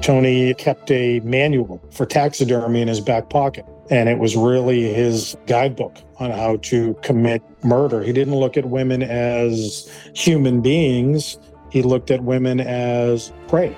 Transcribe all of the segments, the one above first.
Tony kept a manual for taxidermy in his back pocket. And it was really his guidebook on how to commit murder. He didn't look at women as human beings, he looked at women as prey.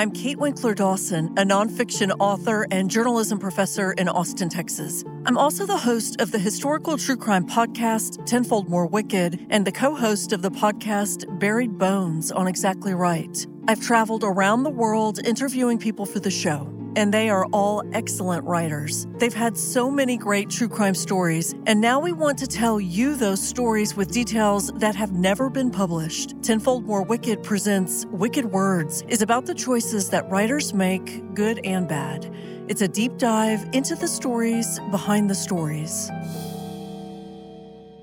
I'm Kate Winkler Dawson, a nonfiction author and journalism professor in Austin, Texas. I'm also the host of the historical true crime podcast, Tenfold More Wicked, and the co host of the podcast, Buried Bones on Exactly Right. I've traveled around the world interviewing people for the show and they are all excellent writers. They've had so many great true crime stories, and now we want to tell you those stories with details that have never been published. Tenfold More Wicked presents Wicked Words is about the choices that writers make, good and bad. It's a deep dive into the stories behind the stories.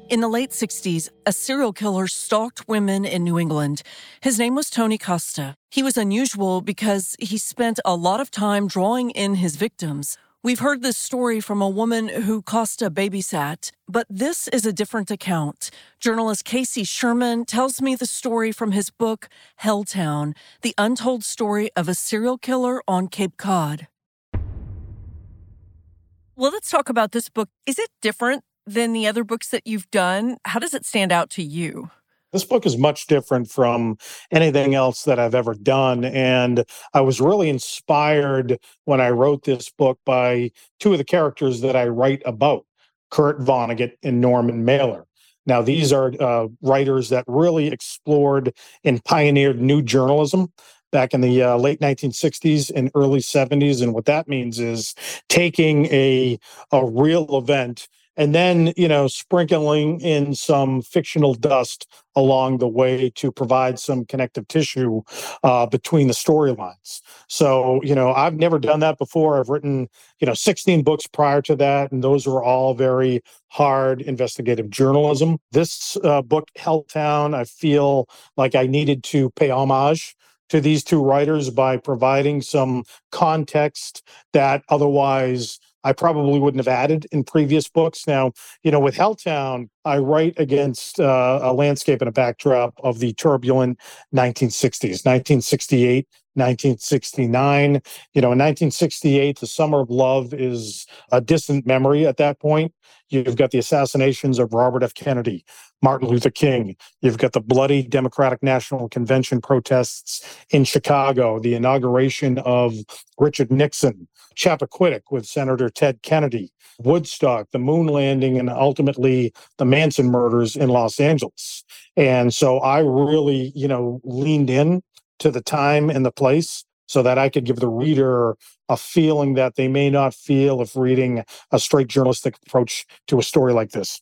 In the late 60s, a serial killer stalked women in New England. His name was Tony Costa. He was unusual because he spent a lot of time drawing in his victims. We've heard this story from a woman who Costa babysat, but this is a different account. Journalist Casey Sherman tells me the story from his book, Helltown The Untold Story of a Serial Killer on Cape Cod. Well, let's talk about this book. Is it different than the other books that you've done? How does it stand out to you? This book is much different from anything else that I've ever done. And I was really inspired when I wrote this book by two of the characters that I write about Kurt Vonnegut and Norman Mailer. Now, these are uh, writers that really explored and pioneered new journalism back in the uh, late 1960s and early 70s. And what that means is taking a, a real event and then you know sprinkling in some fictional dust along the way to provide some connective tissue uh, between the storylines. So you know i've never done that before. I've written you know 16 books prior to that and those were all very hard investigative journalism. This uh, book helltown i feel like i needed to pay homage to these two writers by providing some context that otherwise I probably wouldn't have added in previous books. Now, you know, with Helltown, I write against uh, a landscape and a backdrop of the turbulent 1960s, 1968, 1969. You know, in 1968, the Summer of Love is a distant memory at that point. You've got the assassinations of Robert F. Kennedy, Martin Luther King. You've got the bloody Democratic National Convention protests in Chicago, the inauguration of Richard Nixon, Chappaquiddick with Senator Ted Kennedy, Woodstock, the moon landing, and ultimately the Manson murders in Los Angeles. And so I really, you know, leaned in to the time and the place so that I could give the reader a feeling that they may not feel if reading a straight journalistic approach to a story like this.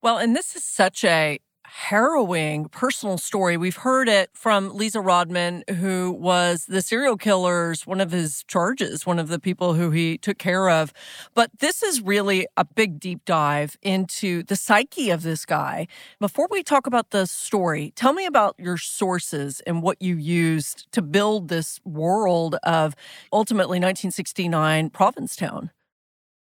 Well, and this is such a harrowing personal story. We've heard it from Lisa Rodman, who was the serial killer's one of his charges, one of the people who he took care of. But this is really a big deep dive into the psyche of this guy. Before we talk about the story, tell me about your sources and what you used to build this world of ultimately 1969 Provincetown.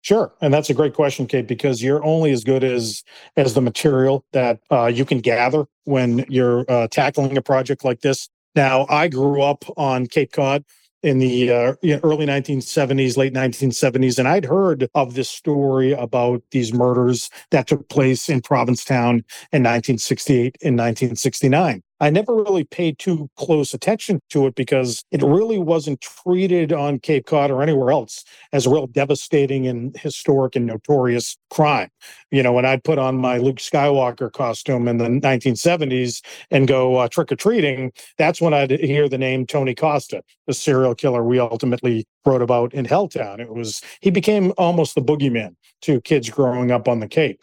Sure, and that's a great question, Kate, because you're only as good as as the material that uh, you can gather when you're uh, tackling a project like this. Now, I grew up on Cape Cod in the uh, early 1970s, late 1970s, and I'd heard of this story about these murders that took place in Provincetown in 1968 and 1969. I never really paid too close attention to it because it really wasn't treated on Cape Cod or anywhere else as a real devastating and historic and notorious crime. You know, when I'd put on my Luke Skywalker costume in the 1970s and go uh, trick or treating, that's when I'd hear the name Tony Costa, the serial killer we ultimately wrote about in Helltown. It was, he became almost the boogeyman to kids growing up on the Cape.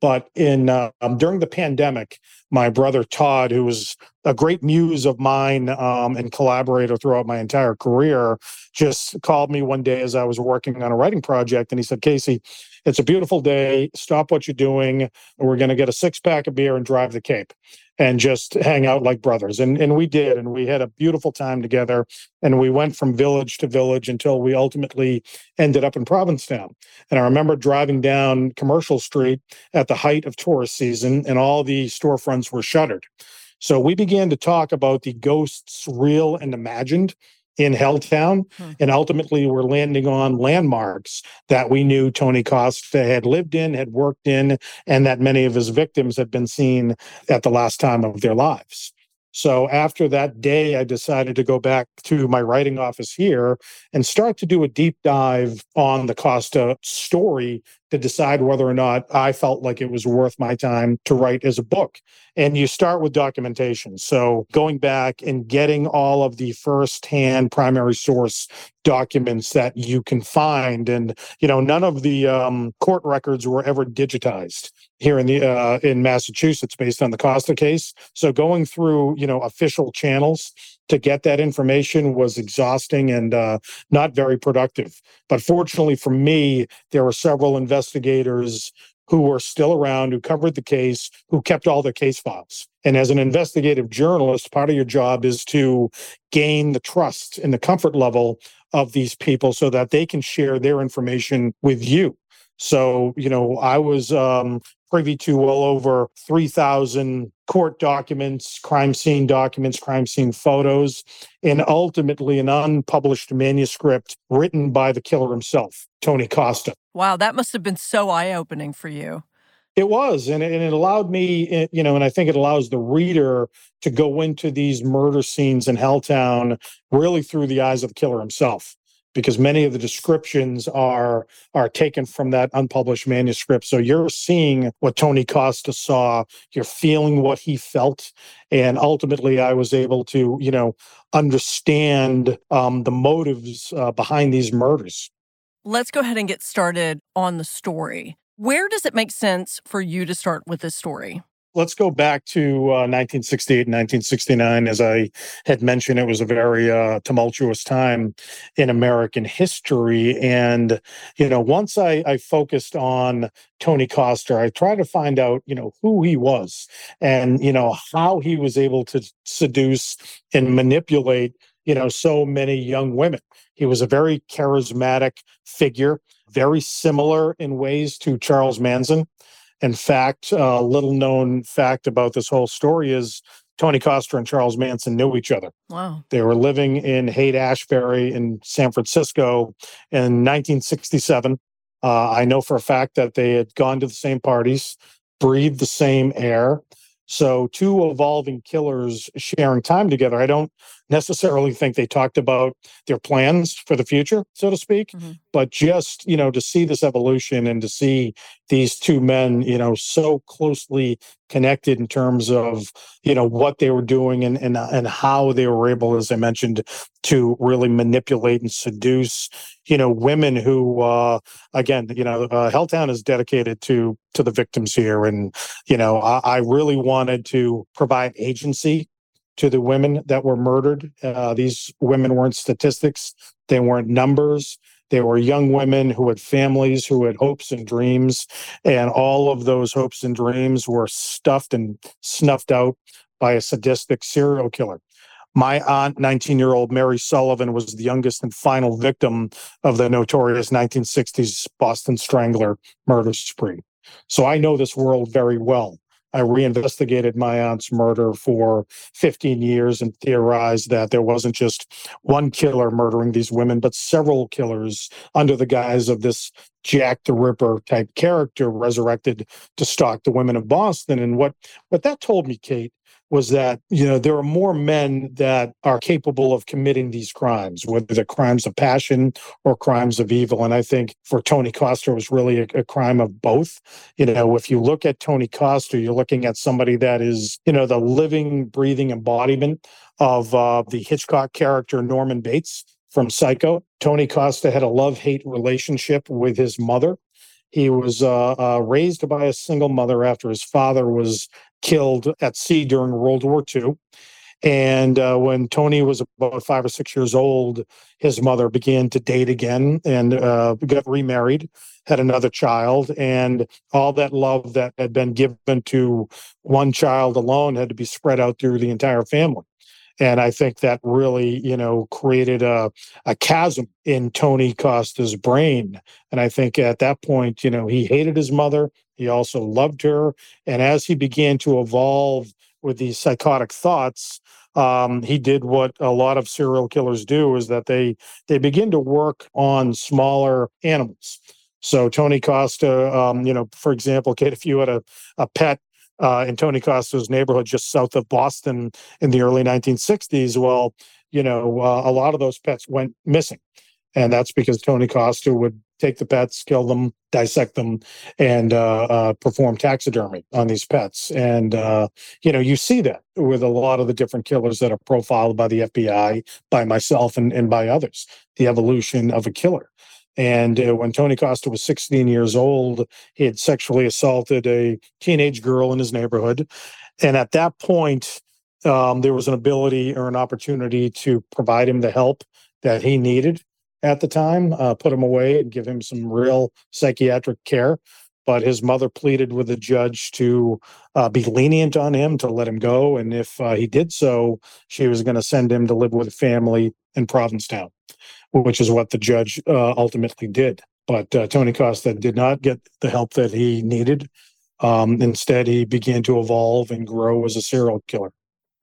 But in uh, um, during the pandemic, my brother Todd, who was a great muse of mine um, and collaborator throughout my entire career, just called me one day as I was working on a writing project, and he said, "Casey, it's a beautiful day. Stop what you're doing. We're going to get a six pack of beer and drive the Cape." and just hang out like brothers. And and we did, and we had a beautiful time together. And we went from village to village until we ultimately ended up in Provincetown. And I remember driving down Commercial Street at the height of tourist season, and all the storefronts were shuttered. So we began to talk about the ghosts, real and imagined, in Helltown. Hmm. And ultimately, we're landing on landmarks that we knew Tony Costa had lived in, had worked in, and that many of his victims had been seen at the last time of their lives. So after that day, I decided to go back to my writing office here and start to do a deep dive on the Costa story to decide whether or not I felt like it was worth my time to write as a book. And you start with documentation. So going back and getting all of the firsthand primary source documents that you can find. And, you know, none of the um, court records were ever digitized here in the uh, in Massachusetts based on the Costa case. So going through, you know, official channels to get that information was exhausting and uh, not very productive. But fortunately for me, there were several investigators who were still around, who covered the case, who kept all their case files. And as an investigative journalist, part of your job is to gain the trust and the comfort level of these people so that they can share their information with you. So, you know, I was um, privy to well over 3,000 court documents, crime scene documents, crime scene photos, and ultimately an unpublished manuscript written by the killer himself, Tony Costa. Wow, that must have been so eye opening for you. It was, and it, allowed me, eh, you know, and I think it allows the reader to go into these murder scenes in Helltown really through the eyes of the killer himself because many of the descriptions are are taken from that unpublished manuscript. So you're seeing what tony costa saw you're feeling what he felt. And ultimately i was able to you know understand um, the motives uh, behind these murders. Let's go ahead and get started on the story. Where does it make sense for you to start with this story let's go back to uh, 1968 and 1969. As I had mentioned, it was a very uh, tumultuous time in American history. And, you know, once I, I focused on Tony Costa I tried to find out, you know, who he was and, you know, how he was able to seduce and manipulate, you know, so many young women. He was a very charismatic figure, very similar in ways to Charles Manson. In fact, a little known fact about this whole story is Tony Costa and Charles Manson knew each other. Wow. They were living in Haight Ashbury in San Francisco in 1967. Uh, I know for a fact that they had gone to the same parties, breathed the same air. So, two evolving killers sharing time together. I don't necessarily think they talked about their plans for the future, so to speak, mm-hmm. but just, you know, to see this evolution and to see these two men, you know, so closely connected in terms of, you know, what they were doing and and and how they were able, as I mentioned, to really manipulate and seduce, you know, women who, uh, again, you know, uh, Helltown is dedicated to to the victims here, and you know, I, I really wanted to provide agency to the women that were murdered. Uh, these women weren't statistics, they weren't numbers. They were young women who had families, who had hopes and dreams. And all of those hopes and dreams were stuffed and snuffed out by a sadistic serial killer. My aunt, 19 year old Mary Sullivan, was the youngest and final victim of the notorious 1960s Boston Strangler murder spree. So I know this world very well. I reinvestigated my aunt's murder for 15 years and theorized that there wasn't just one killer murdering these women, but several killers under the guise of this Jack the Ripper type character resurrected to stalk the women of Boston. And what what that told me, Kate, was that you know there are more men that are capable of committing these crimes whether they're crimes of passion or crimes of evil. And i think for tony costa it was really a, a, crime of both. You know if you look at tony costa you're looking at somebody that is you know the living breathing embodiment of uh, the hitchcock character norman bates from psycho. Tony costa had a love-hate relationship with his mother. He was uh, uh, raised by a single mother after his father was killed at sea during World War II. And uh, when Tony was about five or six years old, his mother began to date again and uh, got remarried, had another child, and all that love that had been given to one child alone had to be spread out through the entire family. And I think that really, you know, created a, a chasm in Tony Costa's brain. And I think at that point, you know, he hated his mother. He also loved her. And as he began to evolve with these psychotic thoughts, um, he did what a lot of serial killers do is that they they begin to work on smaller animals. So Tony Costa, um, you know, for example, Kate, if you had a, a pet uh, in Tony Costa's neighborhood just south of Boston in the early 1960s, well, you know, uh, a lot of those pets went missing. And that's because Tony Costa would take the pets, kill them, dissect them, and uh, uh, perform taxidermy on these pets. And uh, you know, you see that with a lot of the different killers that are profiled by the FBI, by myself, and, and by others. The evolution of a killer. And uh, when Tony Costa was 16 years old, he had sexually assaulted a teenage girl in his neighborhood. And at that point, um, there was an ability or an opportunity to provide him the help that he needed at the time, uh, put him away and give him some real psychiatric care. But his mother pleaded with the judge to uh, be lenient on him, to let him go. And if uh, he did so, she was going to send him to live with a family in Provincetown, which is what the judge uh, ultimately did. But uh, Tony Costa did not get the help that he needed. Um, instead, he began to evolve and grow as a serial killer.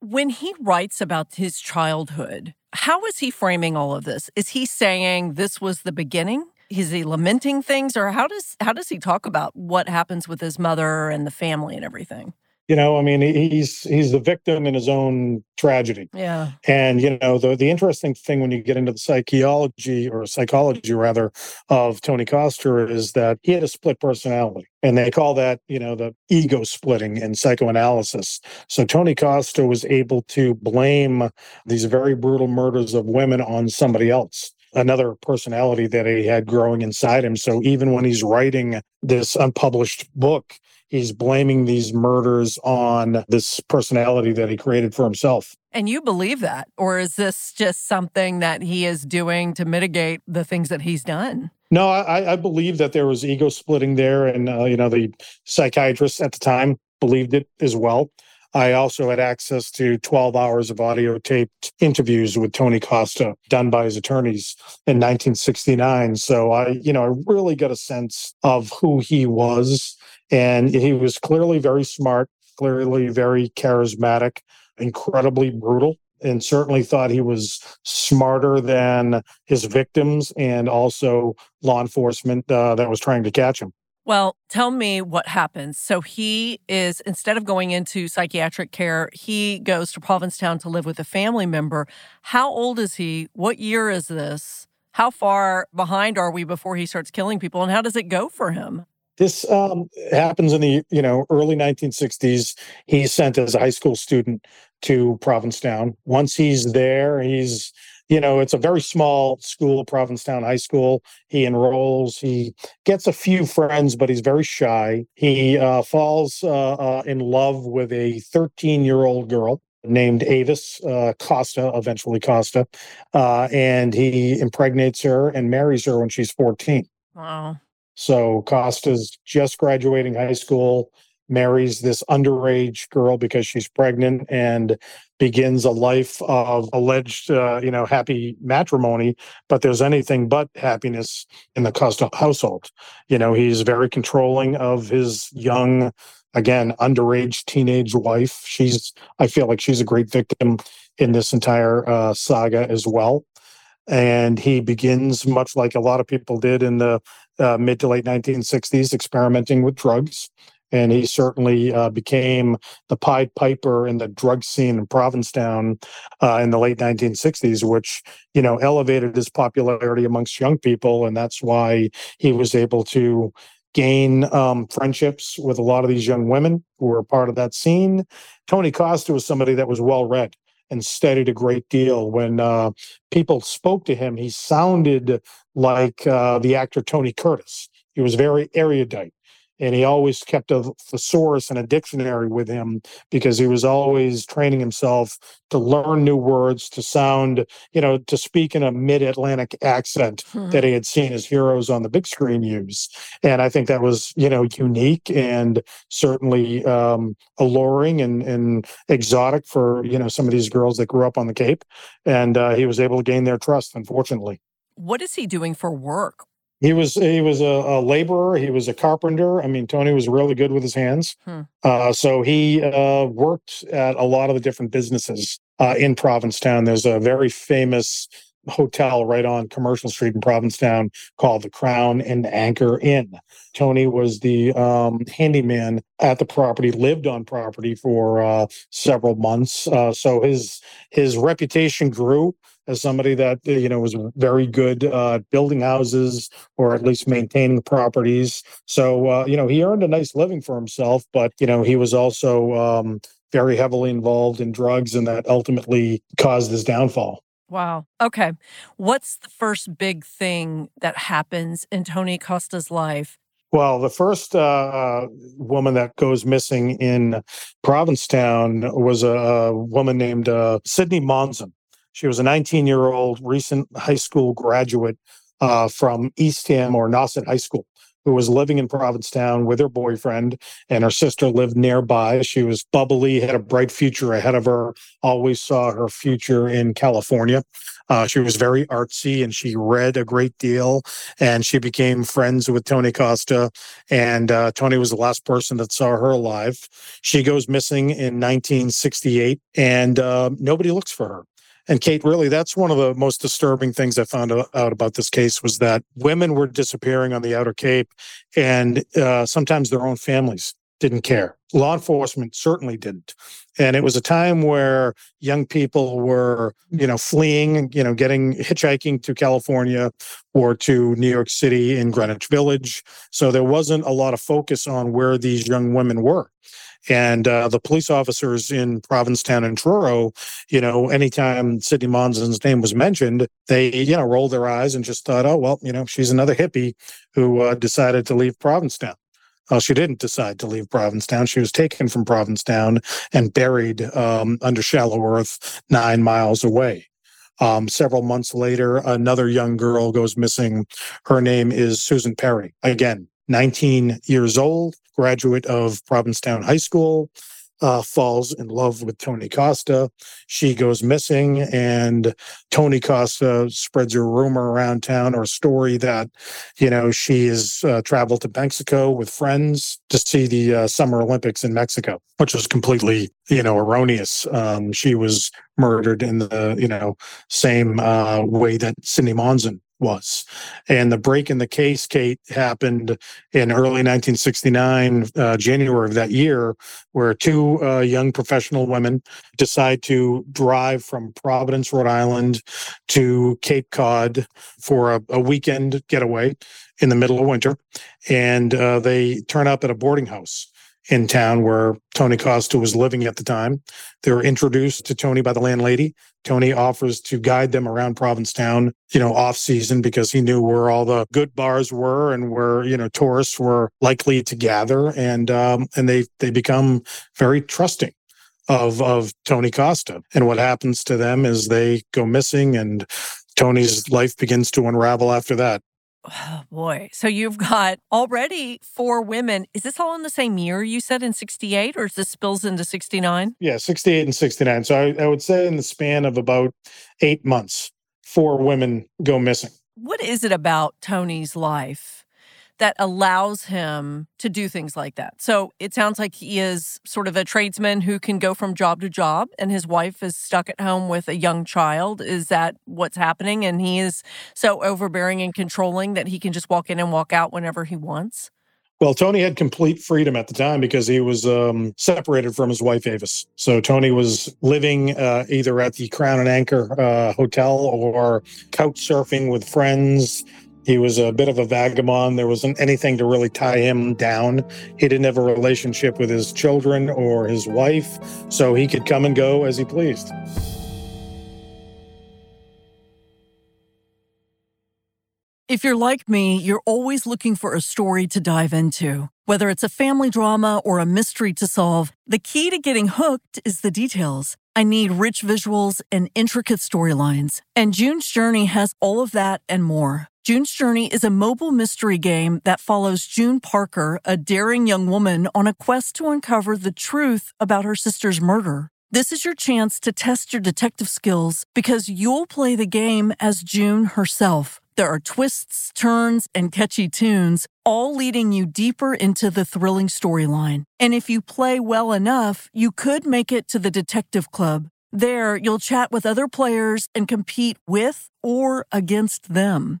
When he writes about his childhood, how is he framing all of this? Is he saying this was the beginning? Is he lamenting things or how does how does he talk about what happens with his mother and the family and everything? You know i mean he's he's the victim in his own tragedy. Yeah. And you know the the interesting thing when you get into the psychology or psychology rather of tony costa is that he had a split personality and they call that you know the ego splitting in psychoanalysis. So tony costa was able to blame these very brutal murders of women on somebody else another personality that he had growing inside him. So even when he's writing this unpublished book, he's blaming these murders on this personality that he created for himself. And you believe that? Or is this just something that he is doing to mitigate the things that he's done? No, I, I believe that there was ego splitting there. And, uh, you know, the psychiatrist at the time believed it as well. I also had access to 12 hours of audio taped interviews with Tony Costa done by his attorneys in 1969. So I, you know, I really got a sense of who he was. And he was clearly very smart, clearly very charismatic, incredibly brutal and certainly thought he was smarter than his victims and also law enforcement uh, that was trying to catch him. Well, tell me what happens. So he is, instead of going into psychiatric care, he goes to Provincetown to live with a family member. How old is he? What year is this? How far behind are we before he starts killing people? And how does it go for him? This um, happens in the you know early 1960s. He's sent as a high school student to Provincetown. Once he's there, he's you know, it's a very small school, Provincetown High School. He enrolls, he gets a few friends, but he's very shy. He uh, falls uh, uh, in love with a 13 year old girl named Avis uh, Costa, eventually Costa, uh, and he impregnates her and marries her when she's 14. Wow. So Costa's just graduating high school marries this underage girl because she's pregnant and begins a life of alleged, uh, you know, happy matrimony. But there's anything but happiness in the Costa household. You know, he's very controlling of his young, again, underage teenage wife. She's, I feel like she's a great victim in this entire uh, saga as well. and he begins much like a lot of people did in the uh, mid to late 1960s experimenting with drugs and he certainly uh, became the pied piper in the drug scene in provincetown uh, in the late 1960s which you know elevated his popularity amongst young people and that's why he was able to gain um, friendships with a lot of these young women who were part of that scene tony costa was somebody that was well read and studied a great deal. When uh, people spoke to him, he sounded like uh, the actor Tony Curtis. He was very erudite and he always kept a thesaurus and a dictionary with him because he was always training himself to learn new words to sound you know to speak in a mid-atlantic accent hmm. that he had seen his heroes on the big screen use. And i think that was you know unique and certainly um, alluring and, and exotic for you know some of these girls that grew up on the cape. And uh, he was able to gain their trust unfortunately. What is he doing for work he was he was a, a, laborer. He was a carpenter. I mean, Tony was really good with his hands. Hmm. Uh, so he uh, worked at a lot of the different businesses uh, in Provincetown. There's a very famous hotel right on Commercial Street in Provincetown called the Crown and Anchor Inn. Tony was the um, handyman at the property, lived on property for uh, several months. Uh, so his his reputation grew as somebody that uh, you know was very good uh, building houses or at least maintaining properties. So uh, you know he earned a nice living for himself, but you know he was also um, very heavily involved in drugs, and that ultimately caused his downfall. Wow. Okay. What's the first big thing that happens in Tony Costa's life well, the first uh, woman that goes missing in Provincetown was a, a woman named uh, Sydney Monzon. She was a 19 year old recent high school graduate uh, from Eastham or Nauset High School who was living in Provincetown with her boyfriend, and her sister lived nearby. She was bubbly, had a bright future ahead of her, always saw her future in California. Uh, she was very artsy and she read a great deal, and she became friends with Tony Costa. And uh, Tony was the last person that saw her alive. She goes missing in 1968, and uh, nobody looks for her. And Kate, really, that's one of the most disturbing things I found out about this case was that women were disappearing on the Outer Cape, and uh, sometimes their own families didn't care. Law enforcement certainly didn't. And it was a time where young people were, you know, fleeing, you know, getting hitchhiking to California or to New York City in Greenwich Village. So there wasn't a lot of focus on where these young women were. And uh, the police officers in Provincetown and Truro, you know, anytime Sydney Monzon's name was mentioned, they, you know, rolled their eyes and just thought, oh, well, you know, she's another hippie who uh, decided to leave Provincetown. Well, she didn't decide to leave Provincetown. She was taken from Provincetown and buried um, under shallow earth nine miles away. Um, several months later, another young girl goes missing. Her name is Susan Perry. Again, 19 years old, graduate of Provincetown High School, uh, falls in love with Tony Costa. She goes missing, and Tony Costa spreads a rumor around town or a story that, you know, she has uh, traveled to Mexico with friends to see the uh, Summer Olympics in Mexico, which was completely, you know, erroneous. Um, she was murdered in the, you know, same uh, way that Cindy Monson was. And the break in the case, Kate, happened in early 1969, uh, January of that year, where two uh, young professional women decide to drive from Providence, Rhode Island to Cape Cod for a, a weekend getaway in the middle of winter. And uh, they turn up at a boarding house in town where Tony Costa was living at the time. They were introduced to Tony by the landlady. Tony offers to guide them around Provincetown, you know, off season because he knew where all the good bars were and where, you know, tourists were likely to gather. And um, and they they become very trusting of of Tony Costa. And what happens to them is they go missing and Tony's life begins to unravel after that. Oh, boy. So you've got already four women. Is this all in the same year you said in 68 or is this spills into 69? Yeah, 68 and 69. So I, I would say in the span of about eight months, four women go missing. What is it about Tony's life that allows him to do things like that. So it sounds like he is sort of a tradesman who can go from job to job, and his wife is stuck at home with a young child. Is that what's happening? And he is so overbearing and controlling that he can just walk in and walk out whenever he wants? Well, Tony had complete freedom at the time because he was um, separated from his wife Avis. So Tony was living uh, either at the Crown and Anchor uh, hotel or couch surfing with friends. He was a bit of a vagabond. There wasn't anything to really tie him down. He didn't have a relationship with his children or his wife, so he could come and go as he pleased. If you're like me, you're always looking for a story to dive into. Whether it's a family drama or a mystery to solve, the key to getting hooked is the details. I need rich visuals and intricate storylines. And June's Journey has all of that and more. June's Journey is a mobile mystery game that follows June Parker, a daring young woman, on a quest to uncover the truth about her sister's murder. This is your chance to test your detective skills because you'll play the game as June herself. There are twists, turns, and catchy tunes, all leading you deeper into the thrilling storyline. And if you play well enough, you could make it to the Detective Club. There, you'll chat with other players and compete with or against them.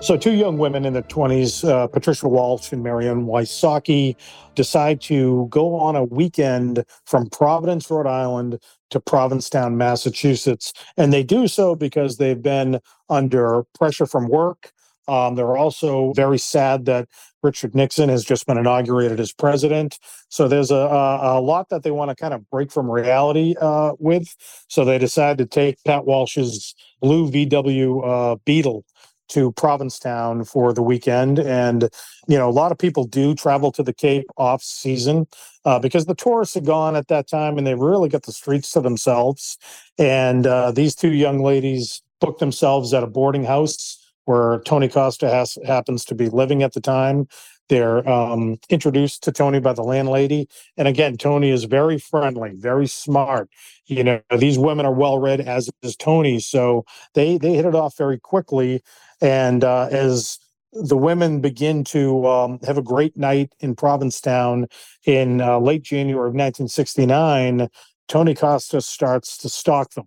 So, two young women in their 20s, uh, Patricia Walsh and Marianne Wysocki, decide to go on a weekend from Providence, Rhode Island to Provincetown, Massachusetts. And they do so because they've been under pressure from work. Um, they're also very sad that Richard Nixon has just been inaugurated as president. So there's a, a, a lot that they want to kind of break from reality uh, with. So they decide to take Pat Walsh's blue VW uh, Beetle to Provincetown for the weekend. And, you know, a lot of people do travel to the Cape off season uh, because the tourists are gone at that time and they really got the streets to themselves. And uh, these two young ladies booked themselves at a boarding house where Tony Costa has, happens to be living at the time. They're um, introduced to Tony by the landlady. And again, Tony is very friendly, very smart. You know, these women are well read, as is Tony. So they they hit it off very quickly. And uh, as the women begin to um, have a great night in Provincetown in uh, late January of 1969, Tony Costa starts to stalk them.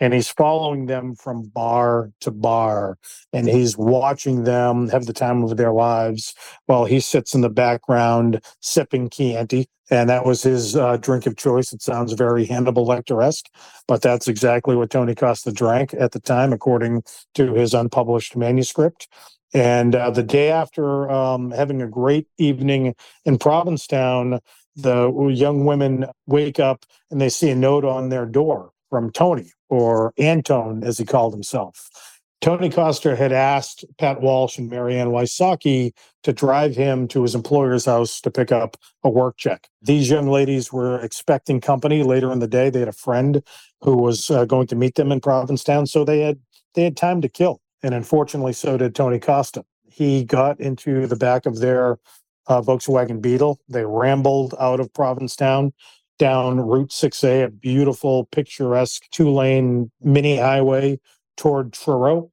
And he's following them from bar to bar, and he's watching them have the time of their lives while he sits in the background sipping Chianti. And that was his uh, drink of choice. It sounds very Hannibal Lecter esque, but that's exactly what Tony Costa drank at the time, according to his unpublished manuscript. And uh, the day after um, having a great evening in Provincetown, the young women wake up and they see a note on their door from Tony or Antone, as he called himself. Tony Costa had asked Pat Walsh and Marianne Wysocki to drive him to his employer's house to pick up a work check. These young ladies were expecting company later in the day. They had a friend who was uh, going to meet them in Provincetown, so they had they had time to kill. And unfortunately, so did Tony Costa. He got into the back of their uh, Volkswagen Beetle. They rambled out of Provincetown down Route 6A, a beautiful, picturesque two lane mini highway toward Truro.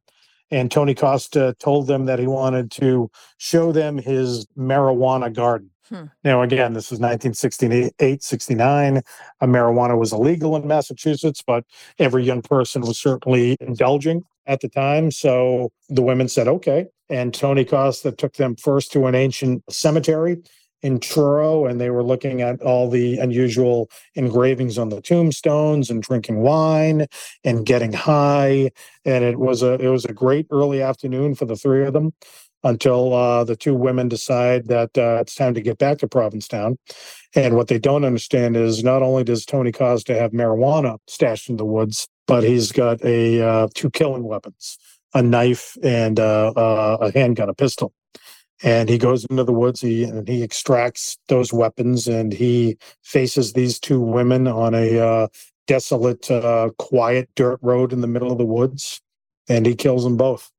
And Tony Costa told them that he wanted to show them his marijuana garden. Hmm. Now, again, this was 1968, 69. Uh, marijuana was illegal in Massachusetts, but every young person was certainly indulging at the time. So the women said, okay. And Tony Costa took them first to an ancient cemetery in Truro, and they were looking at all the unusual engravings on the tombstones and drinking wine and getting high. And it was a it was a great early afternoon for the three of them until uh, the two women decide that uh, it's time to get back to Provincetown. And what they don't understand is not only does Tony Costa have marijuana stashed in the woods, but he's got a uh, two killing weapons, a knife and uh, uh, a handgun, a pistol. And he goes into the woods he, and he extracts those weapons and he faces these two women on a uh, desolate uh, quiet dirt road in the middle of the woods and he kills them both.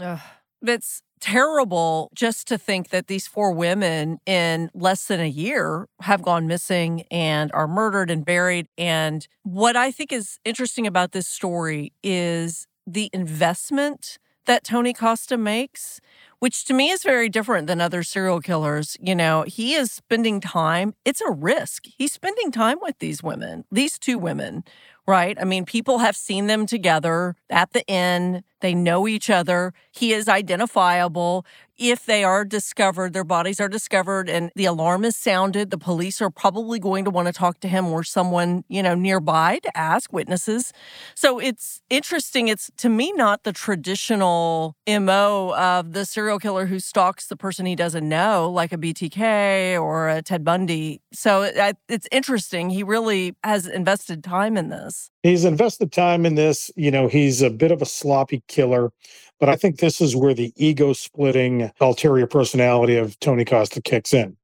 Uh, that's terrible just to think that these four women in less than a year have gone missing and are murdered and buried. And what i think is interesting about this story is the investment that tony costa makes which to me is very different than other serial killers. You know, he is spending time, it's a risk. He's spending time with these women, these two women, right? I mean, people have seen them together at the inn. They know each other. He is identifiable if they are discovered, their bodies are discovered and the alarm is sounded, the police are probably going to want to talk to him or someone, you know, nearby to ask witnesses. So it's interesting. It's to me not the traditional MO of the serial killer who stalks the person he doesn't know, like a BTK or a Ted Bundy. So uh, it's interesting. He really has invested time in this. He's invested time in this. You know, he's a bit of a sloppy killer. But I think this is where the ego splitting ulterior personality of Tony Costa kicks in.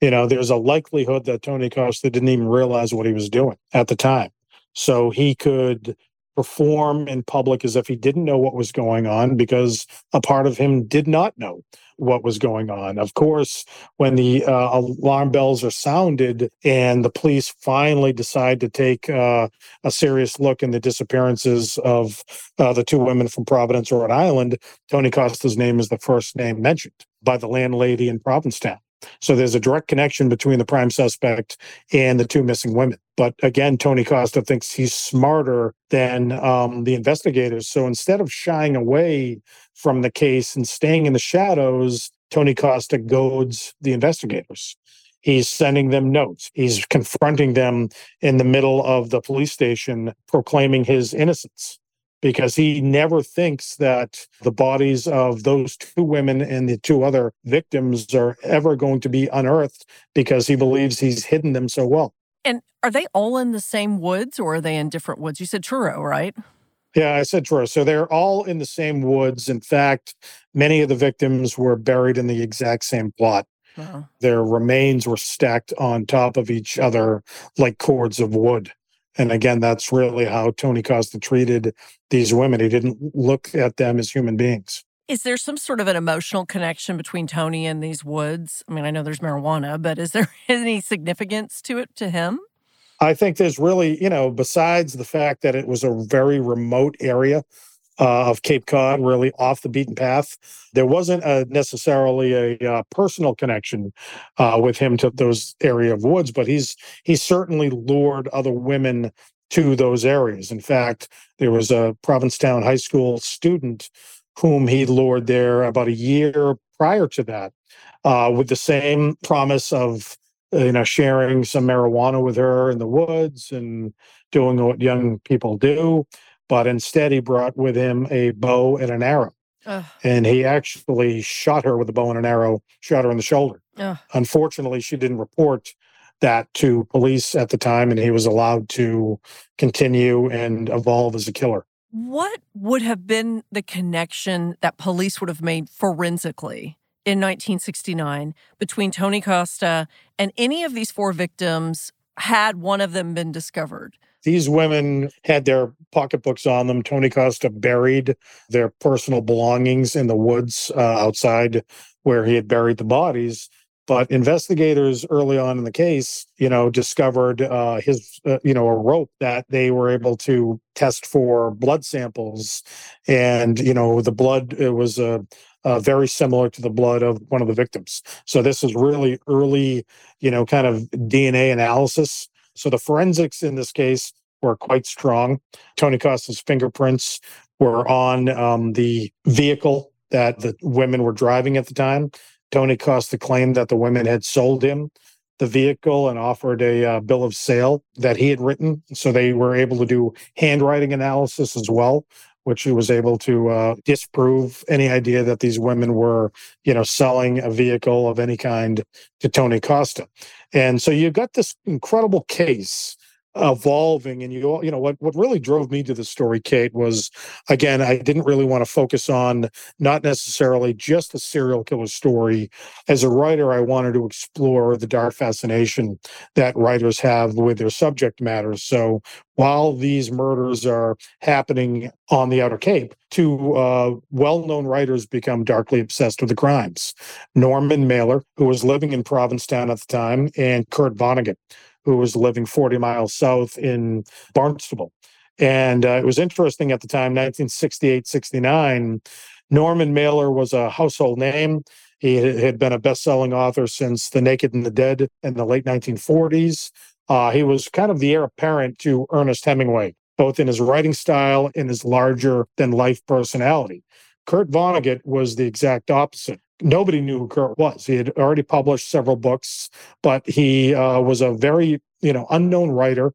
You know, there's a likelihood that Tony Costa didn't even realize what he was doing at the time. So he could perform in public as if he didn't know what was going on because a part of him did not know what was going on. Of course, when the uh, alarm bells are sounded and the police finally decide to take uh, a serious look in the disappearances of uh, the two women from Providence, Rhode Island, Tony Costa's name is the first name mentioned by the landlady in Provincetown. So there's a direct connection between the prime suspect and the two missing women. But again, Tony Costa thinks he's smarter than um, the investigators. So instead of shying away from the case and staying in the shadows, Tony Costa goads the investigators. He's sending them notes. He's confronting them in the middle of the police station, proclaiming his innocence because he never thinks that the bodies of those two women and the two other victims are ever going to be unearthed because he believes he's hidden them so well. And are they all in the same woods or are they in different woods? You said Truro, right? Yeah, I said Truro. So they're all in the same woods. In fact, many of the victims were buried in the exact same plot. Uh-huh. Their remains were stacked on top of each other like cords of wood. And again, that's really how Tony Costa treated these women. He didn't look at them as human beings. Is there some sort of an emotional connection between Tony and these woods? I mean, I know there's marijuana, but is there any significance to it to him? I think there's really, you know, besides the fact that it was a very remote area, uh, of Cape Cod, really off the beaten path. There wasn't a, necessarily a, a, uh, personal connection uh, with him to those area of woods, but he's he certainly lured other women to those areas. In fact, there was a Provincetown High School student whom he lured there about a year prior to that, uh, with the same promise of Uh, you know sharing some marijuana with her in the woods and doing what young people do but instead he brought with him a bow and an arrow. Ugh. And he actually shot her with a bow and an arrow, shot her in the shoulder. Ugh. Unfortunately, she didn't report that to police at the time, and he was allowed to continue and evolve as a killer. What would have been the connection that police would have made forensically in 1969 between Tony Costa and any of these four victims had one of them been discovered? These women had their pocketbooks on them. Tony Costa buried their personal belongings in the woods uh, outside where he had buried the bodies. But investigators early on in the case, you know, discovered uh, his, uh, you know, a rope that they were able to test for blood samples, and you know, the blood it was a. Uh, very similar to the blood of one of the victims. So this is really early, you know, kind of DNA analysis so the forensics in this case were quite strong. Tony Costa's fingerprints were on um, the vehicle that the women were driving at the time. Tony Costa claimed that the women had sold him the vehicle and offered a uh, bill of sale that he had written. So they were able to do handwriting analysis as well, which he was able to uh, disprove any idea that these women were, you know, selling a vehicle of any kind to Tony Costa. And so you've got this incredible case evolving and you you know what what really drove me to the story kate was again i didn't really want to focus on not necessarily just the serial killer story. As a writer i wanted to explore the dark fascination that writers have with their subject matters so while these murders are happening on the outer cape two uh, well-known writers become darkly obsessed with the crimes. Norman mailer who was living in provincetown at the time and kurt vonnegut who was living 40 miles south in Barnstable. And uh, it was interesting at the time, 1968, 69. Norman Mailer was a household name. He had been a best selling author since The Naked and the Dead in the late 1940s. Uh, he was kind of the heir apparent to Ernest Hemingway, both in his writing style and his larger than life personality. Kurt Vonnegut was the exact opposite nobody knew who Kurt was. He had already published several books, but he uh, was a very you know unknown writer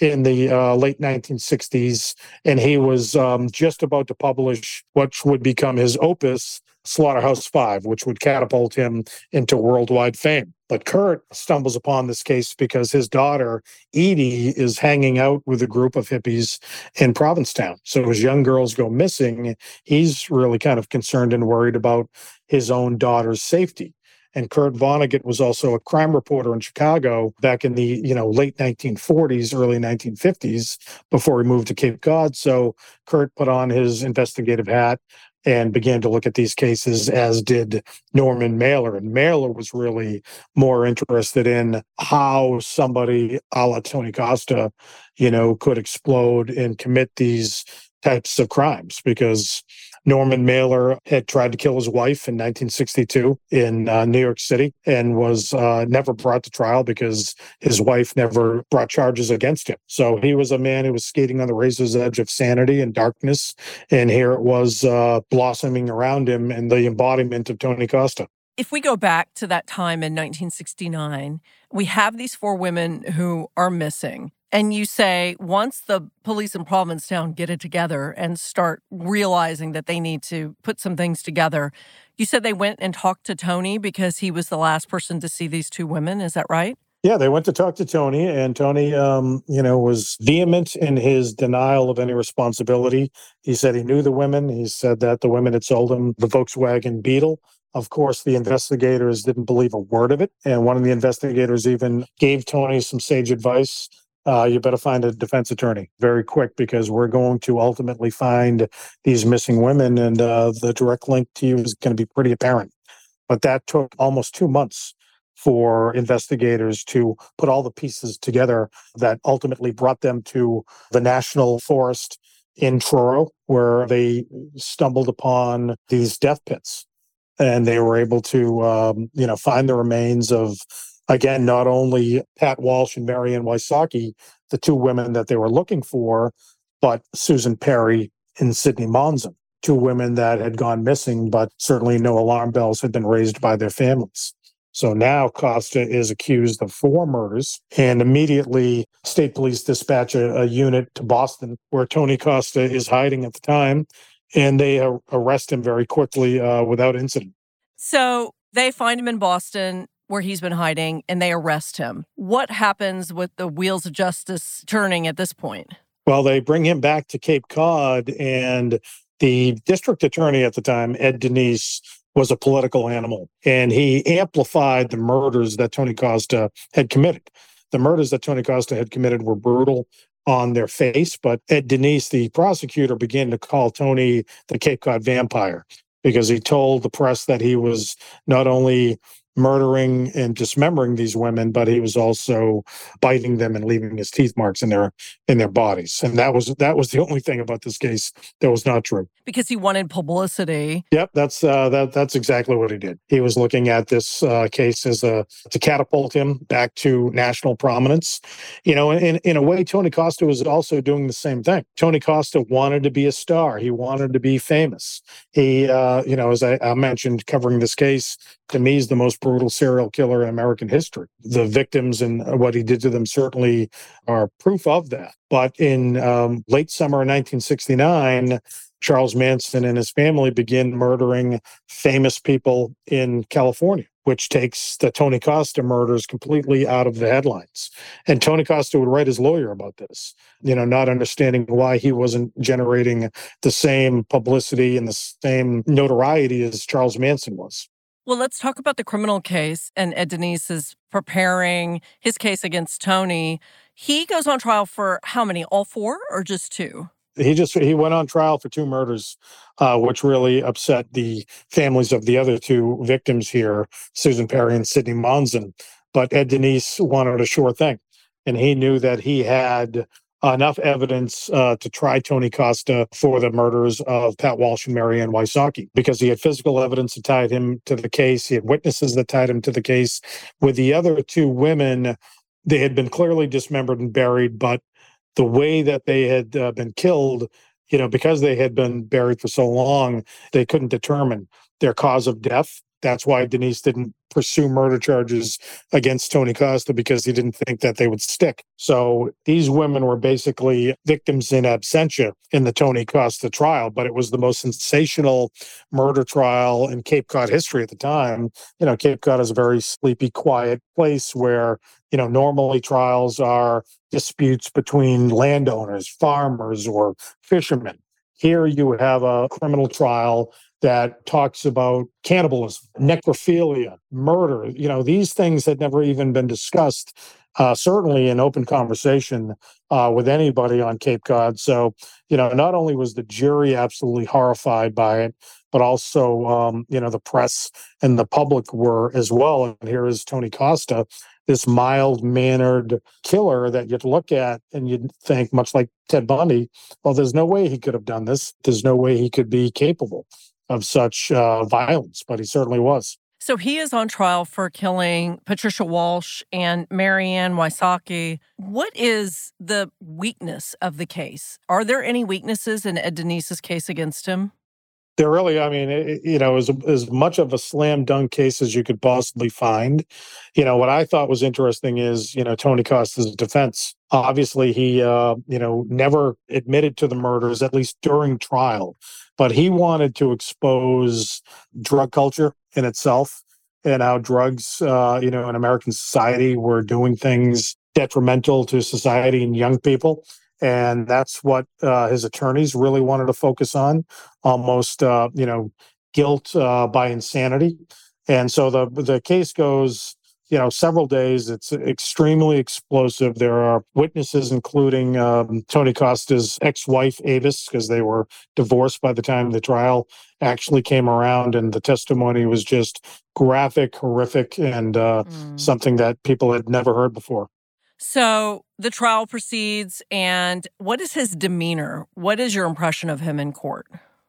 in the uh, late 1960s, and he was um, just about to publish what would become his opus, Slaughterhouse Five, which would catapult him into worldwide fame. But Kurt stumbles upon this case because his daughter, Edie, is hanging out with a group of hippies in Provincetown. So as young girls go missing, he's really kind of concerned and worried about his own daughter's safety. And Kurt Vonnegut was also a crime reporter in Chicago back in the you know late 1940s, early 1950s, before he moved to Cape Cod. So Kurt put on his investigative hat and began to look at these cases, as did Norman Mailer. And Mailer was really more interested in how somebody a la Tony Costa, you know, could explode and commit these types of crimes because Norman Mailer had tried to kill his wife in 1962 in uh, New York City and was uh, never brought to trial because his wife never brought charges against him. So he was a man who was skating on the razor's edge of sanity and darkness. And here it was uh, blossoming around him and the embodiment of Tony Costa. If we go back to that time in 1969, we have these four women who are missing. And you say once the police in Provincetown get it together and start realizing that they need to put some things together, you said they went and talked to Tony because he was the last person to see these two women. Is that right? Yeah, they went to talk to Tony, and Tony, um, you know, was vehement in his denial of any responsibility. He said he knew the women. He said that the women had sold him the Volkswagen Beetle. Of course, the investigators didn't believe a word of it. And one of the investigators even gave Tony some sage advice uh, you better find a defense attorney very quick because we're going to ultimately find these missing women, and uh, the direct link to you is going to be pretty apparent. But that took almost two months for investigators to put all the pieces together that ultimately brought them to the National Forest in Truro, where they stumbled upon these death pits. And they were able to, um, you know, find the remains of again, not only Pat Walsh and Marianne Wysocki, the two women that they were looking for, but Susan Perry and Sydney Monzon, two women that had gone missing, but certainly no alarm bells had been raised by their families. So now Costa is accused of four murders, and immediately state police dispatch a, a unit to Boston, where Tony Costa is hiding at the time, and they arrest him very quickly uh, without incident. So they find him in Boston where he's been hiding and they arrest him. What happens with the wheels of justice turning at this point? Well, they bring him back to Cape Cod, and the district attorney at the time, Ed Dinis, was a political animal, and he amplified the murders that Tony Costa had committed. The murders that Tony Costa had committed were brutal on their face, but Ed Dinis, the prosecutor, began to call Tony the Cape Cod vampire because he told the press that he was not only murdering and dismembering these women, but he was also biting them and leaving his teeth marks in their in their bodies. And that was that was the only thing about this case that was not true. Because he wanted publicity. Yep, that's uh, that that's exactly what he did. He was looking at this uh, case as a to catapult him back to national prominence. You know, in in a way, Tony Costa was also doing the same thing. Tony Costa wanted to be a star. He wanted to be famous. He, uh, you know, as I, I mentioned, covering this case, to me is the most brutal serial killer in American history. The victims and what he did to them certainly are proof of that. But in um, late summer of 1969, Charles Manson and his family begin murdering famous people in California, which takes the Tony Costa murders completely out of the headlines. And Tony Costa would write his lawyer about this, you know, not understanding why he wasn't generating the same publicity and the same notoriety as Charles Manson was. Well, let's talk about the criminal case. And Ed Dinis is preparing his case against Tony. He goes on trial for how many? All four or just two? he just he went on trial for two murders, uh, which really upset the families of the other two victims here, Susan Perry and Sydney Monzon. But Ed Dinis wanted a sure thing, and he knew that he had enough evidence uh, to try Tony Costa for the murders of Pat Walsh and Marianne Wysocki because he had physical evidence that tied him to the case. He had witnesses that tied him to the case. With the other two women, they had been clearly dismembered and buried, but the way that they had uh, been killed, you know, because they had been buried for so long, they couldn't determine their cause of death. That's why Dinis didn't pursue murder charges against Tony Costa because he didn't think that they would stick. So these women were basically victims in absentia in the Tony Costa trial, but it was the most sensational murder trial in Cape Cod history at the time. You know, Cape Cod is a very sleepy, quiet place where, you know, normally trials are disputes between landowners, farmers, or fishermen. Here you have a criminal trial that talks about cannibalism, necrophilia, murder. You know, these things had never even been discussed, uh, certainly in open conversation uh, with anybody on Cape Cod. So, you know, not only was the jury absolutely horrified by it, but also, um, you know, the press and the public were as well. And here is Tony Costa, this mild mannered killer that you'd look at and you'd think, much like Ted Bundy, well, there's no way he could have done this. There's no way he could be capable of such uh, violence, but he certainly was. So he is on trial for killing Patricia Walsh and Marianne Wysocki. What is the weakness of the case? Are there any weaknesses in Ed Dinis's case against him? There really, I mean, it, you know, as as much of a slam dunk case as you could possibly find. You know, what I thought was interesting is, you know, Tony Costa's defense. Obviously, he, uh, you know, never admitted to the murders, at least during trial but he wanted to expose drug culture in itself and how drugs, uh, you know, in American society were doing things detrimental to society and young people. And that's what uh, his attorneys really wanted to focus on, almost, uh, you know, guilt uh, by insanity. And so the the case goes you know several days. It's extremely explosive. There are witnesses including um, tony costa's ex-wife avis because they were divorced by the time the trial actually came around and the testimony was just graphic horrific and uh, mm. something that people had never heard before. So the trial proceeds and what is his demeanor? What is your impression of him in court?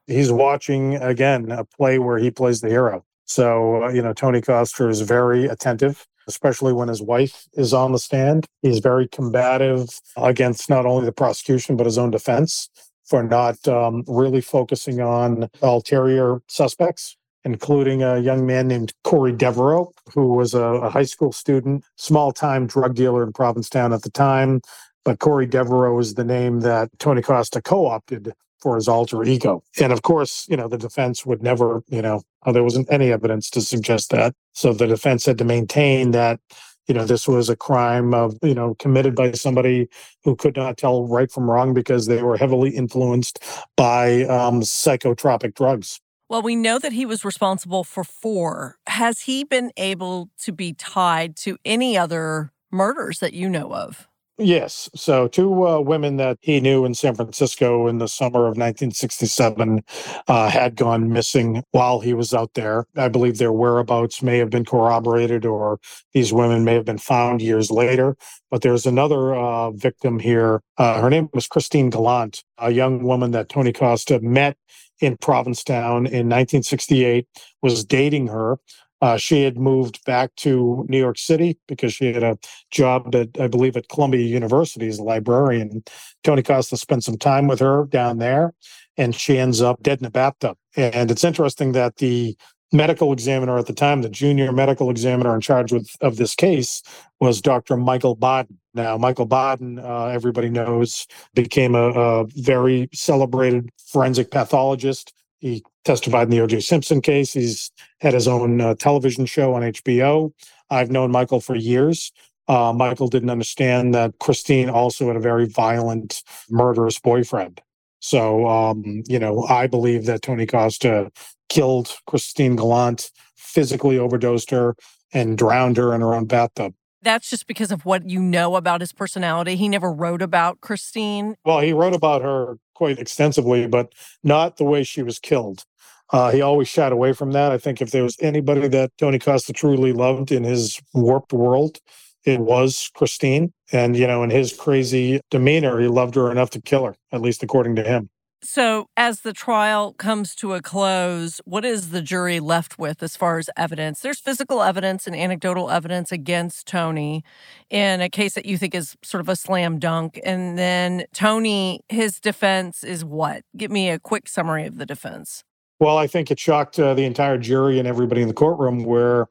He's watching again a play where he plays the hero. So, uh, you know, Tony Costa is very attentive especially when his wife is on the stand. He's very combative against not only the prosecution, but his own defense for not um, really focusing on ulterior suspects, including a young man named Corey Devereaux, who was a, a high school student, small time drug dealer in Provincetown at the time. But Corey Devereaux is the name that Tony Costa co opted for his alter ego. And of course, you know, the defense would never, you know, there wasn't any evidence to suggest that. So the defense had to maintain that, you know, this was a crime of, you know, committed by somebody who could not tell right from wrong because they were heavily influenced by um, psychotropic drugs. Well, we know that he was responsible for four. Has he been able to be tied to any other murders that you know of? Yes. So, two uh, women that he knew in San Francisco in the summer of 1967 uh, had gone missing while he was out there. I believe their whereabouts may have been corroborated, or these women may have been found years later. But there's another uh, victim here. Uh, her name was Christine Gallant, a young woman that Tony Costa met in Provincetown in 1968, was dating her. Uh, she had moved back to New York City because she had a job at, I believe, at Columbia University as a librarian. Tony Costa spent some time with her down there, and she ends up dead in a bathtub. And it's interesting that the medical examiner at the time, the junior medical examiner in charge with, of this case, was Dr. Michael Baden. Now, Michael Baden, uh, everybody knows, became a, a very celebrated forensic pathologist. He testified in the O.J. Simpson case. He's had his own uh, television show on HBO. I've known Michael for years. Uh, Michael didn't understand that Christine also had a very violent, murderous boyfriend. So, um, you know, I believe that Tony Costa killed Christine Gallant, physically overdosed her, and drowned her in her own bathtub. That's just because of what you know about his personality. He never wrote about Christine. Well, he wrote about her quite extensively, but not the way she was killed. Uh, he always shied away from that. I think if there was anybody that Tony Costa truly loved in his warped world, it was Christine. And, you know, in his crazy demeanor, he loved her enough to kill her, at least according to him. So, as the trial comes to a close, what is the jury left with as far as evidence? There's physical evidence and anecdotal evidence against Tony in a case that you think is sort of a slam dunk. And then Tony, his defense is what? Give me a quick summary of the defense. Well, I think it shocked uh, the entire jury and everybody in the courtroom where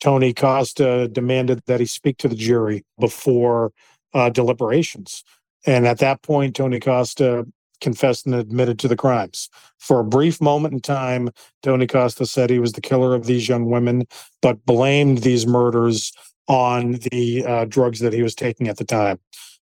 Tony Costa demanded that he speak to the jury before uh, deliberations. And at that point, Tony Costa confessed and admitted to the crimes. For a brief moment in time, Tony Costa said he was the killer of these young women, but blamed these murders on the uh, drugs that he was taking at the time,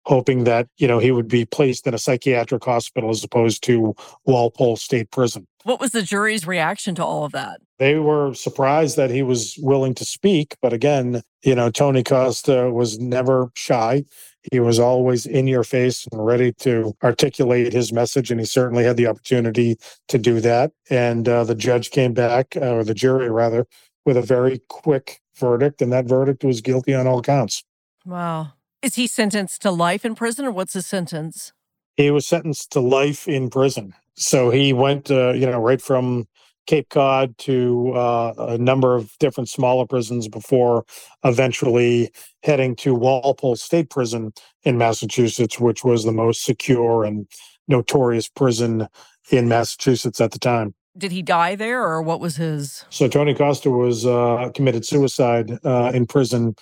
hoping that you know he would be placed in a psychiatric hospital as opposed to Walpole State Prison. What was the jury's reaction to all of that? They were surprised that he was willing to speak, but again, you know, Tony Costa was never shy. He was always in your face and ready to articulate his message, and he certainly had the opportunity to do that. And uh, the judge came back, uh, or the jury rather, with a very quick verdict, and that verdict was guilty on all counts. Wow. Is he sentenced to life in prison, or what's his sentence? He was sentenced to life in prison. So he went, uh, you know, right from Cape Cod to uh, a number of different smaller prisons before eventually heading to Walpole State Prison in Massachusetts, which was the most secure and notorious prison in Massachusetts at the time. Did he die there, or what was his? So Tony Costa was uh, committed suicide uh, in prison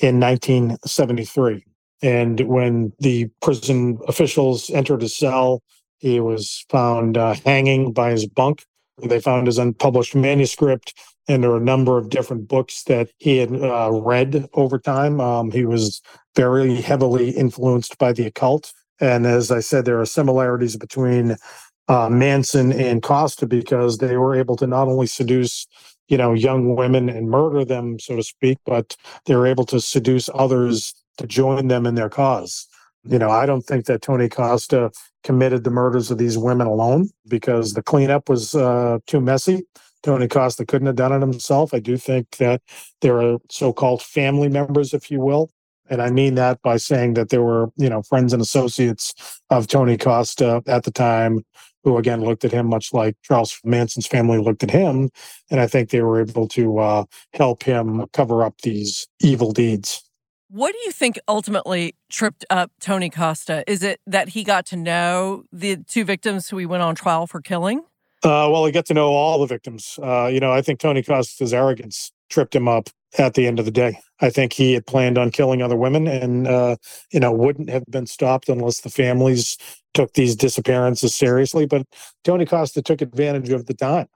in 1973, and when the prison officials entered his cell, he was found uh, hanging by his bunk they found his unpublished manuscript, and there are a number of different books that he had uh, read over time. Um, he was very heavily influenced by the occult. And as I said, there are similarities between uh, Manson and Costa because they were able to not only seduce, you know, young women and murder them, so to speak, but they were able to seduce others to join them in their cause. You know, I don't think that Tony Costa committed the murders of these women alone because the cleanup was uh, too messy. Tony Costa couldn't have done it himself. I do think that there are so-called family members, if you will, and I mean that by saying that there were, you know, friends and associates of Tony Costa at the time who again looked at him much like Charles Manson's family looked at him, and I think they were able to uh, help him cover up these evil deeds. What do you think ultimately tripped up Tony Costa? Is it that he got to know the two victims who he went on trial for killing? Uh, well, he got to know all the victims. Uh, you know, I think Tony Costa's arrogance tripped him up at the end of the day. I think he had planned on killing other women and, uh, you know, wouldn't have been stopped unless the families took these disappearances seriously. But Tony Costa took advantage of the time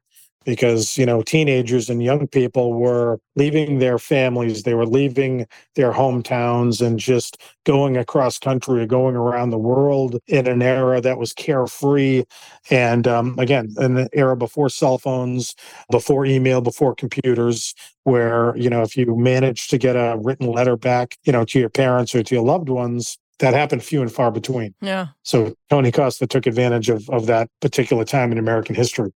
because you know teenagers and young people were leaving their families they were leaving their hometowns and just going across country or going around the world in an era that was carefree and um, again an era before cell phones before email before computers where you know if you managed to get a written letter back you know to your parents or to your loved ones that happened few and far between. Yeah. So Tony Costa took advantage of, of that particular time in American history.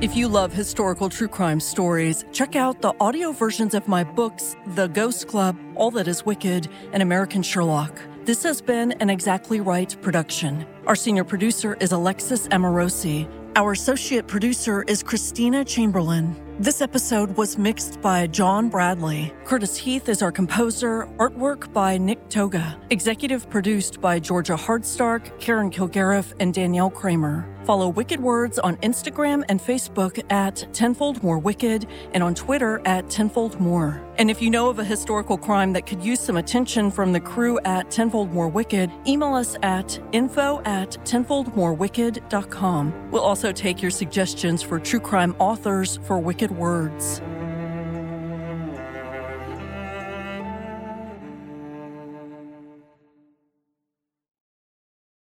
If you love historical true crime stories, check out the audio versions of my books, The Ghost Club, All That Is Wicked, and American Sherlock. This has been an Exactly Right production. Our senior producer is Alexis Amorosi. Our associate producer is Christina Chamberlain. This episode was mixed by John Bradley. Curtis Heath is our composer, artwork by Nick Toga, executive produced by Georgia Hardstark, Karen Kilgariff, and Danielle Kramer. Follow Wicked Words on Instagram and Facebook at Tenfold More Wicked and on Twitter at Tenfold More. And if you know of a historical crime that could use some attention from the crew at Tenfold More Wicked, email us at info at tenfoldmorewicked.com. We'll also take your suggestions for true crime authors for Wicked Words.